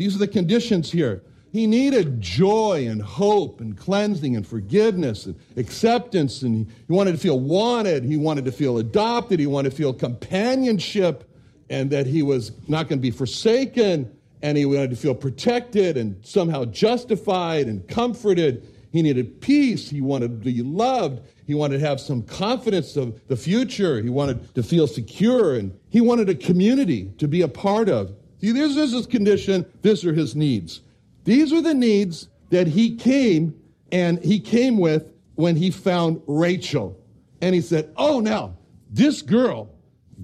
These are the conditions here. He needed joy and hope and cleansing and forgiveness and acceptance. And he wanted to feel wanted. He wanted to feel adopted. He wanted to feel companionship and that he was not going to be forsaken. And he wanted to feel protected and somehow justified and comforted. He needed peace. He wanted to be loved. He wanted to have some confidence of the future. He wanted to feel secure. And he wanted a community to be a part of. See, this is his condition. These are his needs. These are the needs that he came and he came with when he found Rachel. And he said, Oh, now, this girl,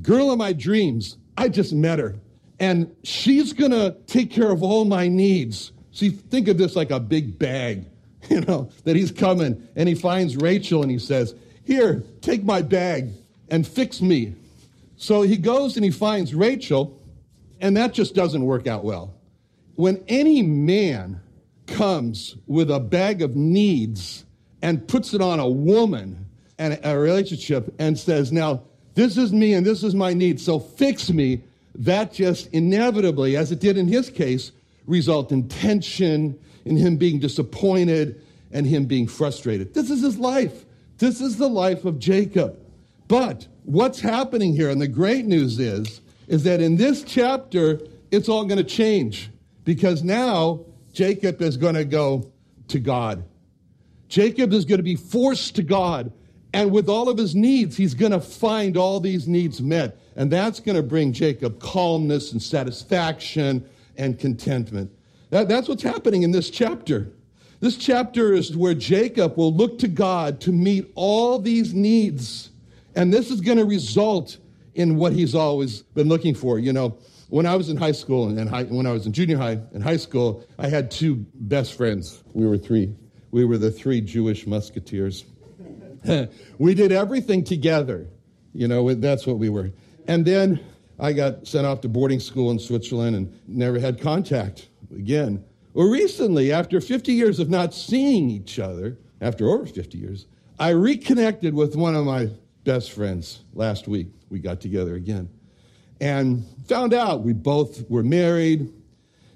girl of my dreams, I just met her. And she's to take care of all my needs. See, think of this like a big bag, you know, that he's coming and he finds Rachel and he says, Here, take my bag and fix me. So he goes and he finds Rachel and that just doesn't work out well. When any man comes with a bag of needs and puts it on a woman and a relationship and says, Now, this is me and this is my need, so fix me, that just inevitably, as it did in his case, result in tension, in him being disappointed, and him being frustrated. This is his life. This is the life of Jacob. But what's happening here, and the great news is, is that in this chapter, it's all going to change because now Jacob is going to go to God. Jacob is going to be forced to God. And with all of his needs, he's going to find all these needs met. And that's going to bring Jacob calmness and satisfaction and contentment. That, that's what's happening in this chapter. This chapter is where Jacob will look to God to meet all these needs. And this is going to result in what he's always been looking for. You know, when I was in high school and high, when I was in junior high and high school, I had two best friends. We were three. We were the three Jewish musketeers. we did everything together. You know, that's what we were. And then I got sent off to boarding school in Switzerland and never had contact again. Well, recently, after 50 years of not seeing each other, after over 50 years, I reconnected with one of my best friends last week. We got together again and found out we both were married.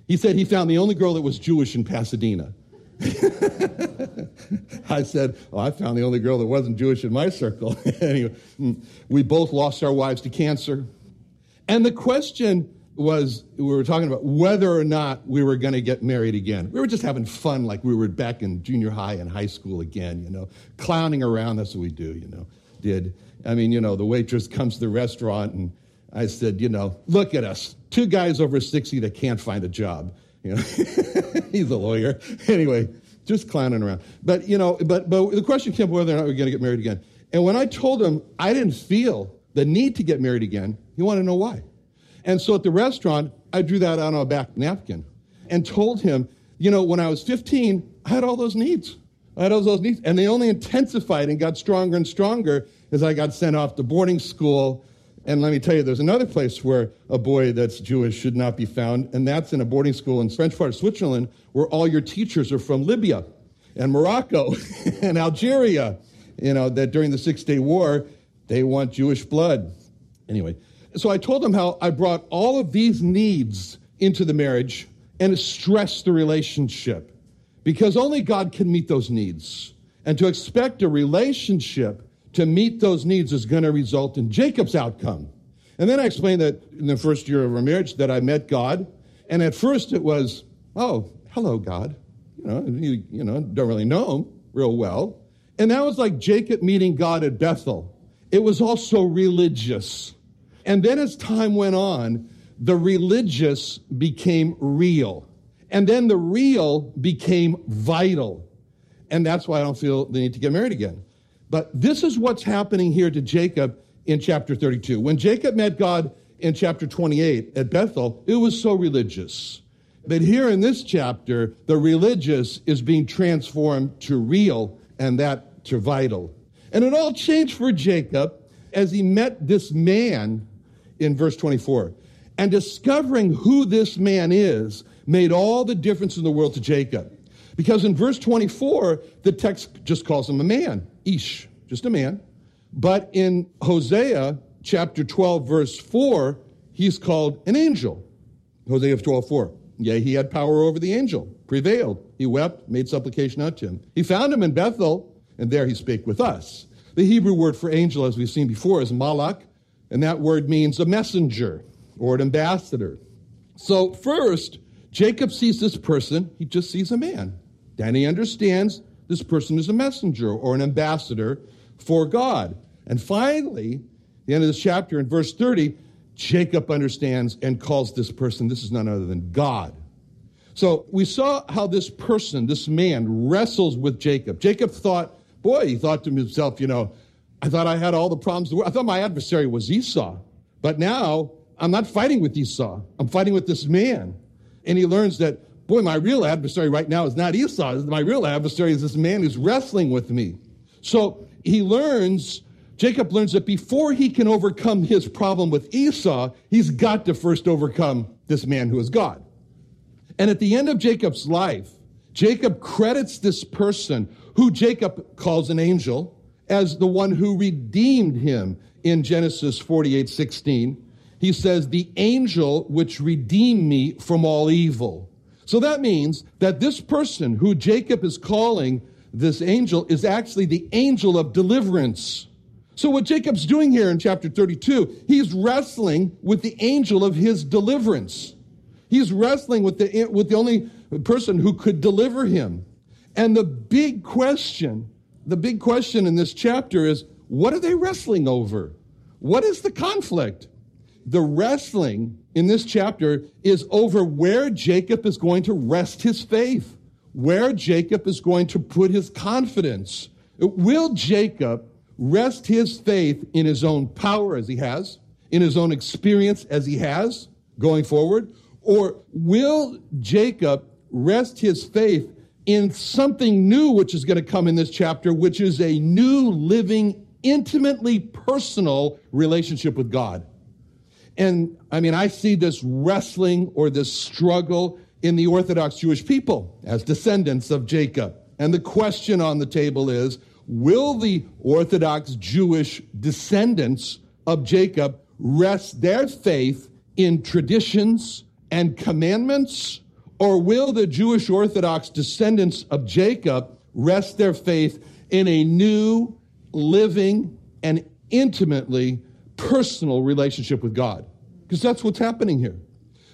He said he found the only girl that was Jewish in Pasadena. I said, oh, I found the only girl that wasn't Jewish in my circle. anyway, mm, we both lost our wives to cancer. And the question was we were talking about whether or not we were going to get married again. We were just having fun like we were back in junior high and high school again, you know, clowning around. That's what we do, you know did. I mean, you know, the waitress comes to the restaurant and I said, you know, look at us, two guys over 60 that can't find a job. You know, he's a lawyer. Anyway, just clowning around. But, you know, but, but the question came whether or not we are going to get married again. And when I told him I didn't feel the need to get married again, he wanted to know why. And so at the restaurant, I drew that out on a back napkin and told him, you know, when I was 15, I had all those needs. I had all those needs, and they only intensified and got stronger and stronger as I got sent off to boarding school. And let me tell you, there's another place where a boy that's Jewish should not be found, and that's in a boarding school in French part of Switzerland where all your teachers are from Libya and Morocco and Algeria. You know, that during the Six Day War, they want Jewish blood. Anyway, so I told them how I brought all of these needs into the marriage and stressed the relationship because only God can meet those needs. And to expect a relationship to meet those needs is going to result in Jacob's outcome. And then I explained that in the first year of our marriage that I met God. And at first it was, oh, hello, God. You know, you, you know, don't really know him real well. And that was like Jacob meeting God at Bethel. It was also religious. And then as time went on, the religious became real. And then the real became vital. And that's why I don't feel the need to get married again. But this is what's happening here to Jacob in chapter 32. When Jacob met God in chapter 28 at Bethel, it was so religious. But here in this chapter, the religious is being transformed to real and that to vital. And it all changed for Jacob as he met this man in verse 24. And discovering who this man is made all the difference in the world to Jacob. Because in verse 24, the text just calls him a man, Ish, just a man. But in Hosea chapter 12, verse 4, he's called an angel. Hosea 12, 4. Yea, he had power over the angel, prevailed. He wept, made supplication unto him. He found him in Bethel, and there he spake with us. The Hebrew word for angel, as we've seen before, is malak, and that word means a messenger or an ambassador. So, first, Jacob sees this person, he just sees a man. Then he understands this person is a messenger or an ambassador for God. And finally, the end of this chapter in verse 30, Jacob understands and calls this person, this is none other than God. So we saw how this person, this man, wrestles with Jacob. Jacob thought, boy, he thought to himself, you know, I thought I had all the problems. I thought my adversary was Esau. But now I'm not fighting with Esau. I'm fighting with this man. And he learns that, boy, my real adversary right now is not Esau. My real adversary is this man who's wrestling with me. So he learns, Jacob learns that before he can overcome his problem with Esau, he's got to first overcome this man who is God. And at the end of Jacob's life, Jacob credits this person who Jacob calls an angel as the one who redeemed him in Genesis 48 16 he says, the angel which redeemed me from all evil. So that means that this person who Jacob is calling this angel is actually the angel of deliverance. So what Jacob's doing here in chapter 32, he's wrestling with the angel of his deliverance. He's wrestling with the, with the only person who could deliver him. And the big question, the big question in this chapter is, what are they wrestling over? What is the conflict? The wrestling in this chapter is over where Jacob is going to rest his faith, where Jacob is going to put his confidence. Will Jacob rest his faith in his own power as he has, in his own experience as he has going forward? Or will Jacob rest his faith in something new which is going to come in this chapter, which is a new, living, intimately personal relationship with God? And I mean, I see this wrestling or this struggle in the Orthodox Jewish people as descendants of Jacob. And the question on the table is will the Orthodox Jewish descendants of Jacob rest their faith in traditions and commandments? Or will the Jewish Orthodox descendants of Jacob rest their faith in a new, living, and intimately personal relationship with God? because that's what's happening here.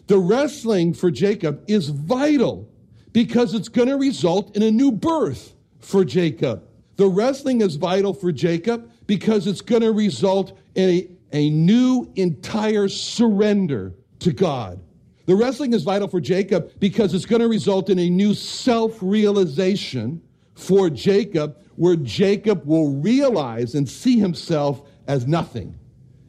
The wrestling for Jacob is vital because it's going to result in a new birth for Jacob. The wrestling is vital for Jacob because it's going to result in a, a new entire surrender to God. The wrestling is vital for Jacob because it's going to result in a new self realization for Jacob, where Jacob will realize and see himself as nothing.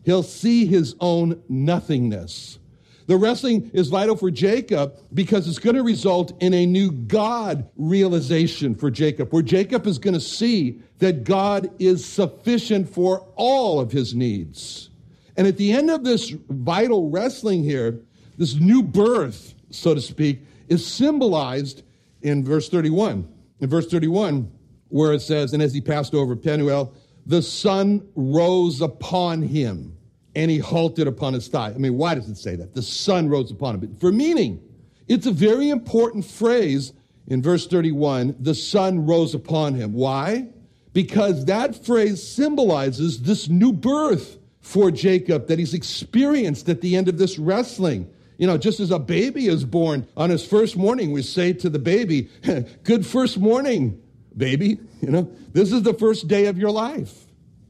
He'll see his own nothingness. The wrestling is vital for Jacob because it's going to result in a new God realization for Jacob, where Jacob is going to see that God is sufficient for all of his needs. And at the end of this vital wrestling here, this new birth, so to speak, is symbolized in verse 31. In verse 31, where it says, And as he passed over Penuel, the sun rose upon him and he halted upon his thigh. I mean, why does it say that? The sun rose upon him. For meaning, it's a very important phrase in verse 31 the sun rose upon him. Why? Because that phrase symbolizes this new birth for Jacob that he's experienced at the end of this wrestling. You know, just as a baby is born on his first morning, we say to the baby, Good first morning, baby. You know, this is the first day of your life.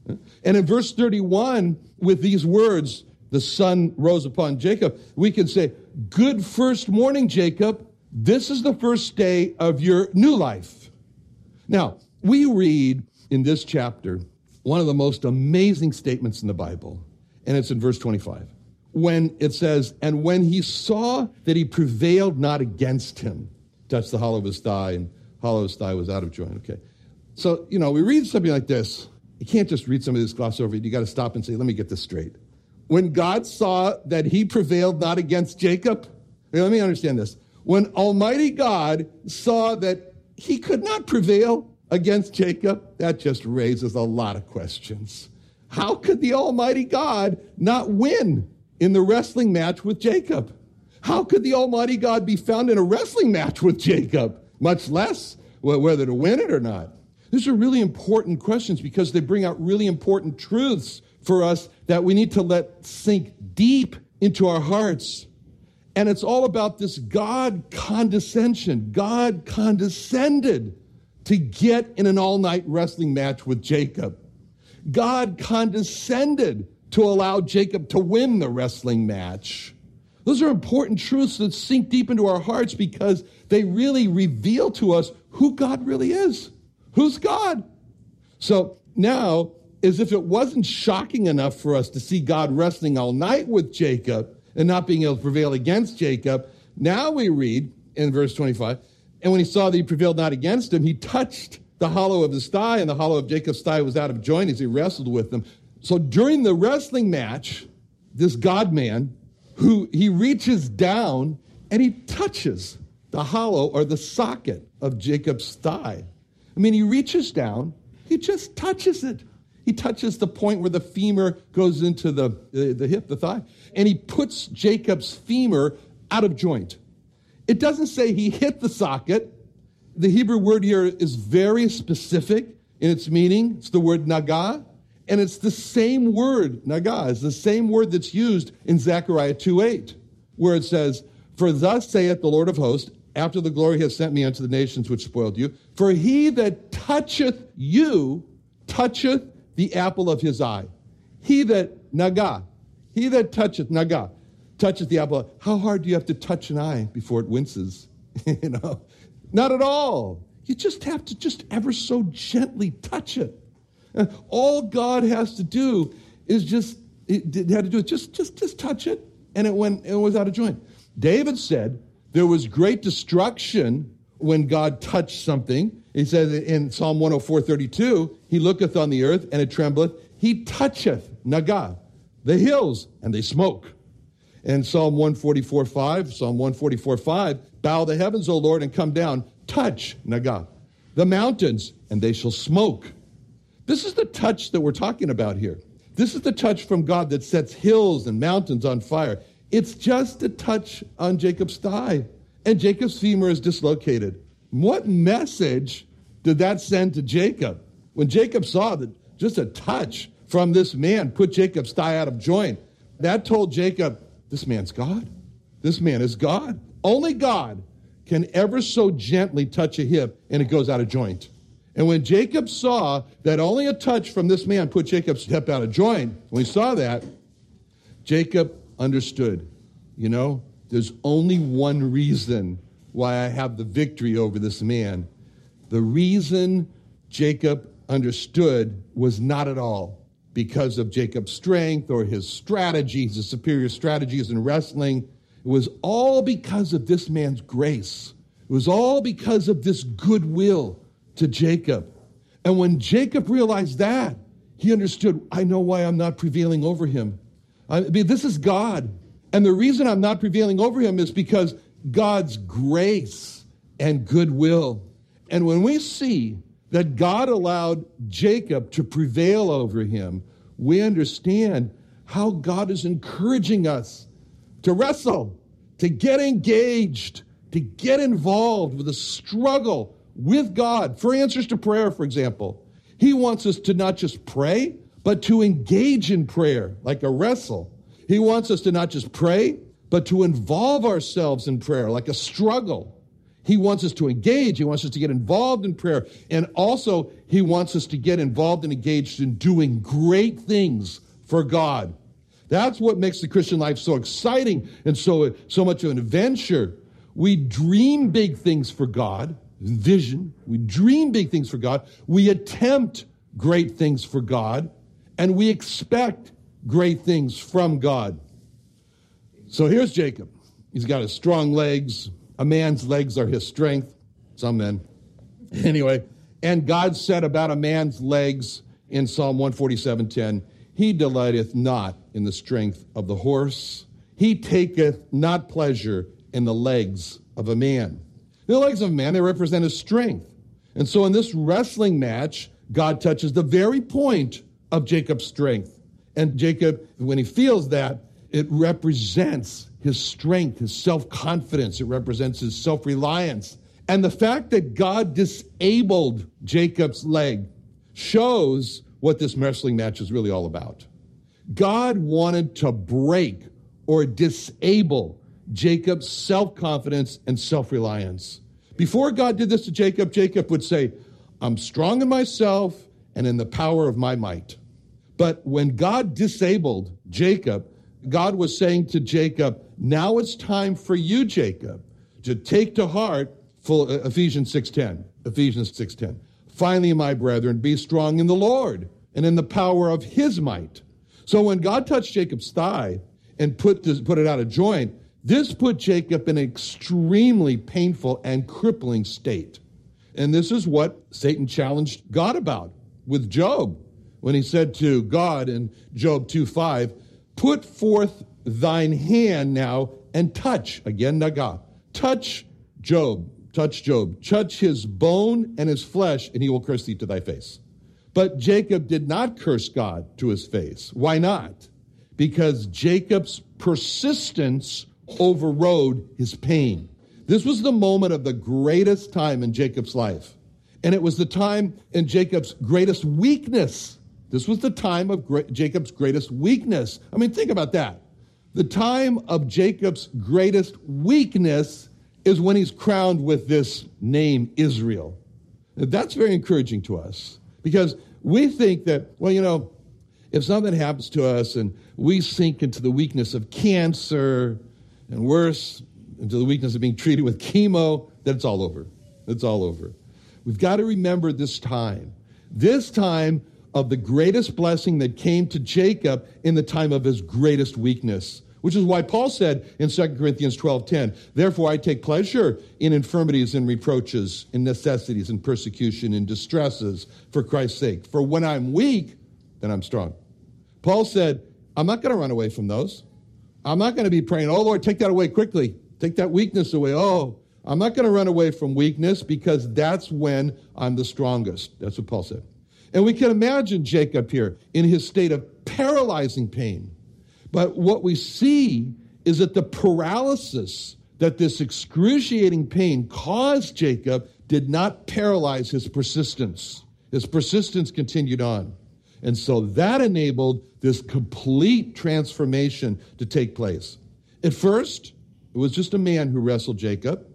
And in verse 31, with these words, the sun rose upon Jacob, we can say, Good first morning, Jacob. This is the first day of your new life. Now, we read in this chapter one of the most amazing statements in the Bible, and it's in verse 25 when it says, And when he saw that he prevailed not against him, touched the hollow of his thigh, and hollow of his thigh was out of joint. Okay. So, you know, we read something like this. You can't just read some of this, gloss over it. You got to stop and say, Let me get this straight. When God saw that he prevailed not against Jacob, let me understand this. When Almighty God saw that he could not prevail against Jacob, that just raises a lot of questions. How could the Almighty God not win in the wrestling match with Jacob. How could the Almighty God be found in a wrestling match with Jacob, much less whether to win it or not? These are really important questions because they bring out really important truths for us that we need to let sink deep into our hearts. And it's all about this God condescension. God condescended to get in an all night wrestling match with Jacob. God condescended to allow Jacob to win the wrestling match. Those are important truths that sink deep into our hearts because they really reveal to us who God really is. Who's God? So now, as if it wasn't shocking enough for us to see God wrestling all night with Jacob and not being able to prevail against Jacob, now we read in verse 25, and when he saw that he prevailed not against him, he touched the hollow of his thigh, and the hollow of Jacob's thigh was out of joint as he wrestled with him. So during the wrestling match, this God man, who he reaches down and he touches the hollow or the socket of Jacob's thigh. I mean, he reaches down, he just touches it. He touches the point where the femur goes into the, the, hip, the thigh, and he puts Jacob's femur out of joint. It doesn't say he hit the socket. The Hebrew word here is very specific in its meaning. It's the word naga. And it's the same word, naga, is the same word that's used in Zechariah 2.8, where it says, For thus saith the Lord of hosts, after the glory has sent me unto the nations which spoiled you, for he that toucheth you toucheth the apple of his eye. He that, naga, he that toucheth, naga, toucheth the apple. How hard do you have to touch an eye before it winces? you know, not at all. You just have to just ever so gently touch it. All God has to do is just, it had to do it, just, just, just touch it, and it went, it was out of joint. David said there was great destruction when God touched something. He said in Psalm 104, 32, he looketh on the earth and it trembleth. He toucheth, naga, the hills and they smoke. And Psalm 144, 5, Psalm 144, 5, bow the heavens, O Lord, and come down. Touch, naga, the mountains and they shall smoke. This is the touch that we're talking about here. This is the touch from God that sets hills and mountains on fire. It's just a touch on Jacob's thigh, and Jacob's femur is dislocated. What message did that send to Jacob? When Jacob saw that just a touch from this man put Jacob's thigh out of joint, that told Jacob, this man's God. This man is God. Only God can ever so gently touch a hip and it goes out of joint. And when Jacob saw that only a touch from this man put Jacob's hip out of joint, when he saw that, Jacob understood, you know, there's only one reason why I have the victory over this man. The reason Jacob understood was not at all because of Jacob's strength or his strategies, his superior strategies in wrestling. It was all because of this man's grace. It was all because of this goodwill to Jacob. And when Jacob realized that, he understood, I know why I'm not prevailing over him. I mean, this is God. And the reason I'm not prevailing over him is because God's grace and goodwill. And when we see that God allowed Jacob to prevail over him, we understand how God is encouraging us to wrestle, to get engaged, to get involved with the struggle with God for answers to prayer, for example. He wants us to not just pray, but to engage in prayer like a wrestle. He wants us to not just pray, but to involve ourselves in prayer like a struggle. He wants us to engage. He wants us to get involved in prayer. And also, He wants us to get involved and engaged in doing great things for God. That's what makes the Christian life so exciting and so, so much of an adventure. We dream big things for God, vision. We dream big things for God. We attempt great things for God, and we expect great things from God. So here's Jacob. He's got his strong legs, a man's legs are his strength. Some men. Anyway, and God said about a man's legs in Psalm 147:10, He delighteth not in the strength of the horse. He taketh not pleasure in the legs of a man. The legs of a man, they represent his strength. And so in this wrestling match, God touches the very point of Jacob's strength. And Jacob, when he feels that, it represents his strength, his self confidence. It represents his self reliance. And the fact that God disabled Jacob's leg shows what this wrestling match is really all about. God wanted to break or disable Jacob's self confidence and self reliance. Before God did this to Jacob, Jacob would say, I'm strong in myself and in the power of my might. But when God disabled Jacob, God was saying to Jacob, now it's time for you, Jacob, to take to heart full, uh, Ephesians 6.10. Ephesians 6.10. Finally, my brethren, be strong in the Lord and in the power of his might. So when God touched Jacob's thigh and put, this, put it out of joint, this put Jacob in an extremely painful and crippling state. And this is what Satan challenged God about with Job when he said to God in Job 2:5, Put forth thine hand now and touch, again, naga, touch Job, touch Job, touch his bone and his flesh, and he will curse thee to thy face. But Jacob did not curse God to his face. Why not? Because Jacob's persistence overrode his pain. This was the moment of the greatest time in Jacob's life. And it was the time in Jacob's greatest weakness. This was the time of Jacob's greatest weakness. I mean, think about that. The time of Jacob's greatest weakness is when he's crowned with this name, Israel. That's very encouraging to us because we think that, well, you know, if something happens to us and we sink into the weakness of cancer and worse, into the weakness of being treated with chemo, that it's all over. It's all over. We've got to remember this time. This time of the greatest blessing that came to Jacob in the time of his greatest weakness. Which is why Paul said in 2 Corinthians 12:10, "Therefore I take pleasure in infirmities and reproaches, in necessities and persecution and distresses for Christ's sake. For when I'm weak, then I'm strong." Paul said, "I'm not going to run away from those. I'm not going to be praying, "Oh Lord, take that away quickly. Take that weakness away." Oh, I'm not going to run away from weakness because that's when I'm the strongest. That's what Paul said. And we can imagine Jacob here in his state of paralyzing pain. But what we see is that the paralysis that this excruciating pain caused Jacob did not paralyze his persistence. His persistence continued on. And so that enabled this complete transformation to take place. At first, it was just a man who wrestled Jacob,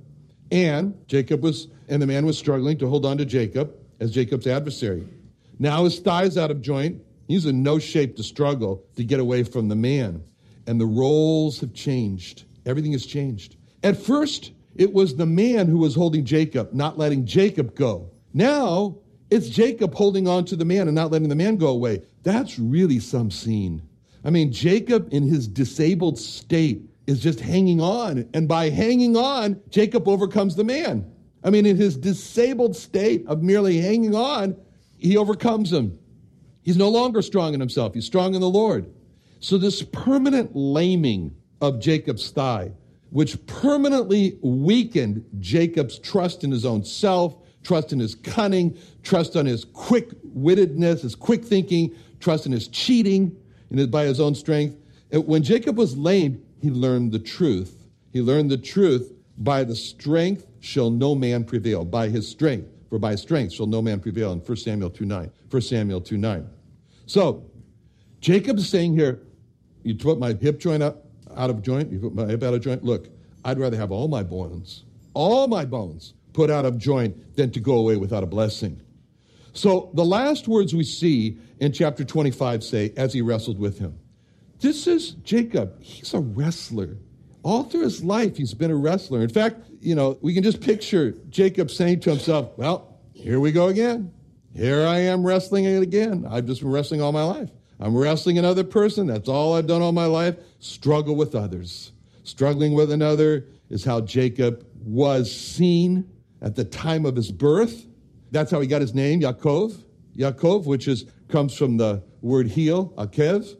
and Jacob was, and the man was struggling to hold on to Jacob as Jacob's adversary. Now his thigh's out of joint. He's in no shape to struggle to get away from the man. And the roles have changed. Everything has changed. At first, it was the man who was holding Jacob, not letting Jacob go. Now, it's Jacob holding on to the man and not letting the man go away. That's really some scene. I mean, Jacob in his disabled state is just hanging on. And by hanging on, Jacob overcomes the man. I mean, in his disabled state of merely hanging on, he overcomes him. He's no longer strong in himself, he's strong in the Lord. So, this permanent laming of Jacob's thigh, which permanently weakened Jacob's trust in his own self, trust in his cunning, trust on his quick wittedness, his quick thinking, trust in his cheating by his own strength. When Jacob was lamed, he learned the truth. He learned the truth by the strength shall no man prevail, by his strength. For by strength shall no man prevail in 1 Samuel 2 9. 1 Samuel 2 9. So, Jacob is saying here, you put my hip joint up, out of joint, you put my hip out of joint. Look, I'd rather have all my bones, all my bones put out of joint than to go away without a blessing. So the last words we see in chapter 25 say, as he wrestled with him. This is Jacob. He's a wrestler. All through his life, he's been a wrestler. In fact, you know, we can just picture Jacob saying to himself, Well, here we go again. Here I am wrestling it again. I've just been wrestling all my life. I'm wrestling another person. That's all I've done all my life. Struggle with others. Struggling with another is how Jacob was seen at the time of his birth. That's how he got his name, Yaakov. Yaakov, which is comes from the word heel, akev,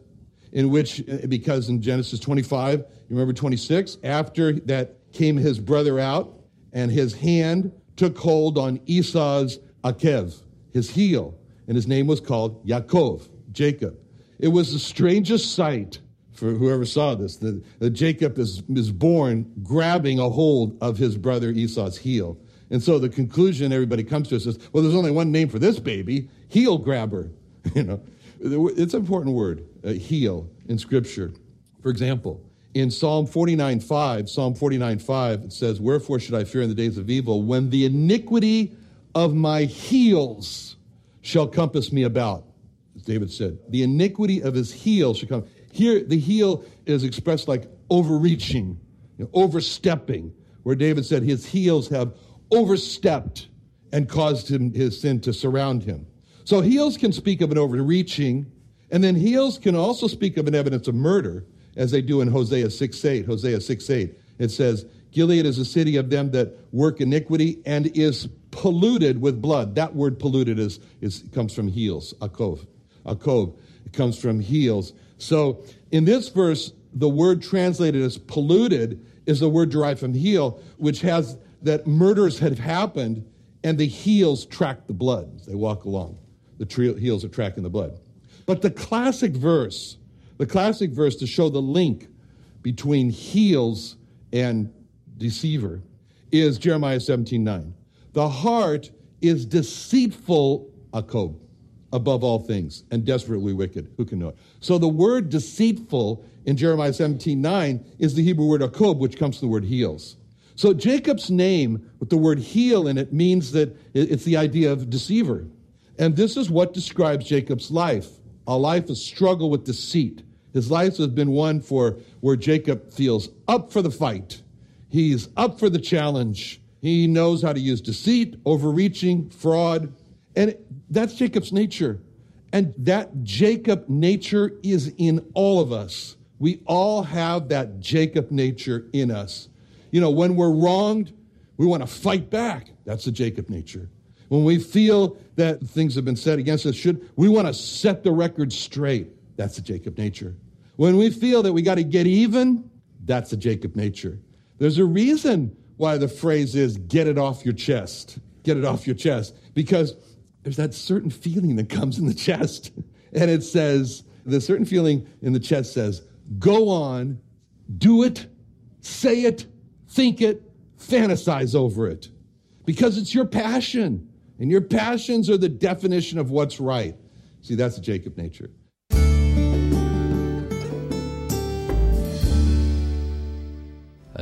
in which, uh, because in Genesis 25, you remember 26, after that came his brother out, and his hand took hold on Esau's akev, his heel, and his name was called Yaakov, Jacob. It was the strangest sight for whoever saw this that, that Jacob is, is born grabbing a hold of his brother Esau's heel. And so the conclusion everybody comes to is, well, there's only one name for this baby, heel grabber. you know, it's an important word, uh, heel, in Scripture. For example, in Psalm 49 5, Psalm 49 5, it says, Wherefore should I fear in the days of evil when the iniquity of my heels shall compass me about? As David said, the iniquity of his heel shall come. Here, the heel is expressed like overreaching, you know, overstepping, where David said his heels have overstepped and caused him his sin to surround him. So heels can speak of an overreaching, and then heels can also speak of an evidence of murder, as they do in Hosea 6 8. Hosea 6 8. It says, Gilead is a city of them that work iniquity and is polluted with blood. That word polluted is, is comes from heels, akov. Akov. It comes from heels. So in this verse, the word translated as polluted is the word derived from heel, which has that murders had happened and the heels track the blood as they walk along. The tre- heels are tracking the blood. But the classic verse, the classic verse to show the link between heels and deceiver is Jeremiah 17 9. The heart is deceitful, Akob, above all things, and desperately wicked. Who can know it? So the word deceitful in Jeremiah 17 9 is the Hebrew word Akob, which comes from the word heels. So Jacob's name with the word heel in it means that it's the idea of deceiver. And this is what describes Jacob's life a life of struggle with deceit. His life has been one for where Jacob feels up for the fight. He's up for the challenge. He knows how to use deceit, overreaching, fraud. And that's Jacob's nature. And that Jacob nature is in all of us. We all have that Jacob nature in us. You know, when we're wronged, we want to fight back. That's the Jacob nature. When we feel that things have been said against us, should we want to set the record straight? That's the Jacob nature. When we feel that we got to get even, that's the Jacob nature. There's a reason why the phrase is get it off your chest. Get it off your chest. Because there's that certain feeling that comes in the chest. And it says, the certain feeling in the chest says, go on, do it, say it, think it, fantasize over it. Because it's your passion. And your passions are the definition of what's right. See, that's the Jacob nature.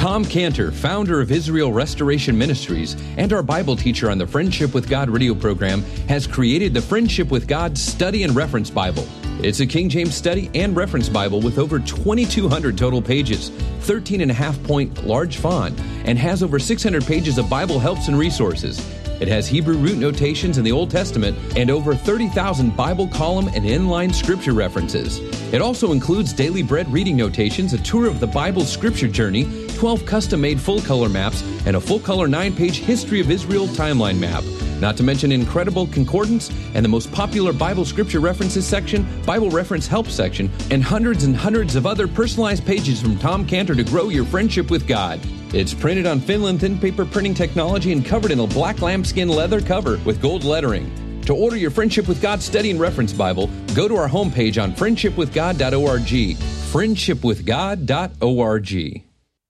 Tom Cantor, founder of Israel Restoration Ministries and our Bible teacher on the Friendship with God radio program, has created the Friendship with God Study and Reference Bible. It's a King James study and reference Bible with over 2,200 total pages, 13 and a half point large font, and has over 600 pages of Bible helps and resources. It has Hebrew root notations in the Old Testament and over 30,000 Bible column and inline scripture references. It also includes daily bread reading notations, a tour of the Bible scripture journey, 12 custom made full color maps, and a full color 9 page History of Israel timeline map. Not to mention incredible concordance and the most popular Bible scripture references section, Bible reference help section, and hundreds and hundreds of other personalized pages from Tom Cantor to grow your friendship with God. It's printed on Finland thin paper printing technology and covered in a black lambskin leather cover with gold lettering. To order your Friendship with God Study and Reference Bible, go to our homepage on friendshipwithgod.org. Friendshipwithgod.org.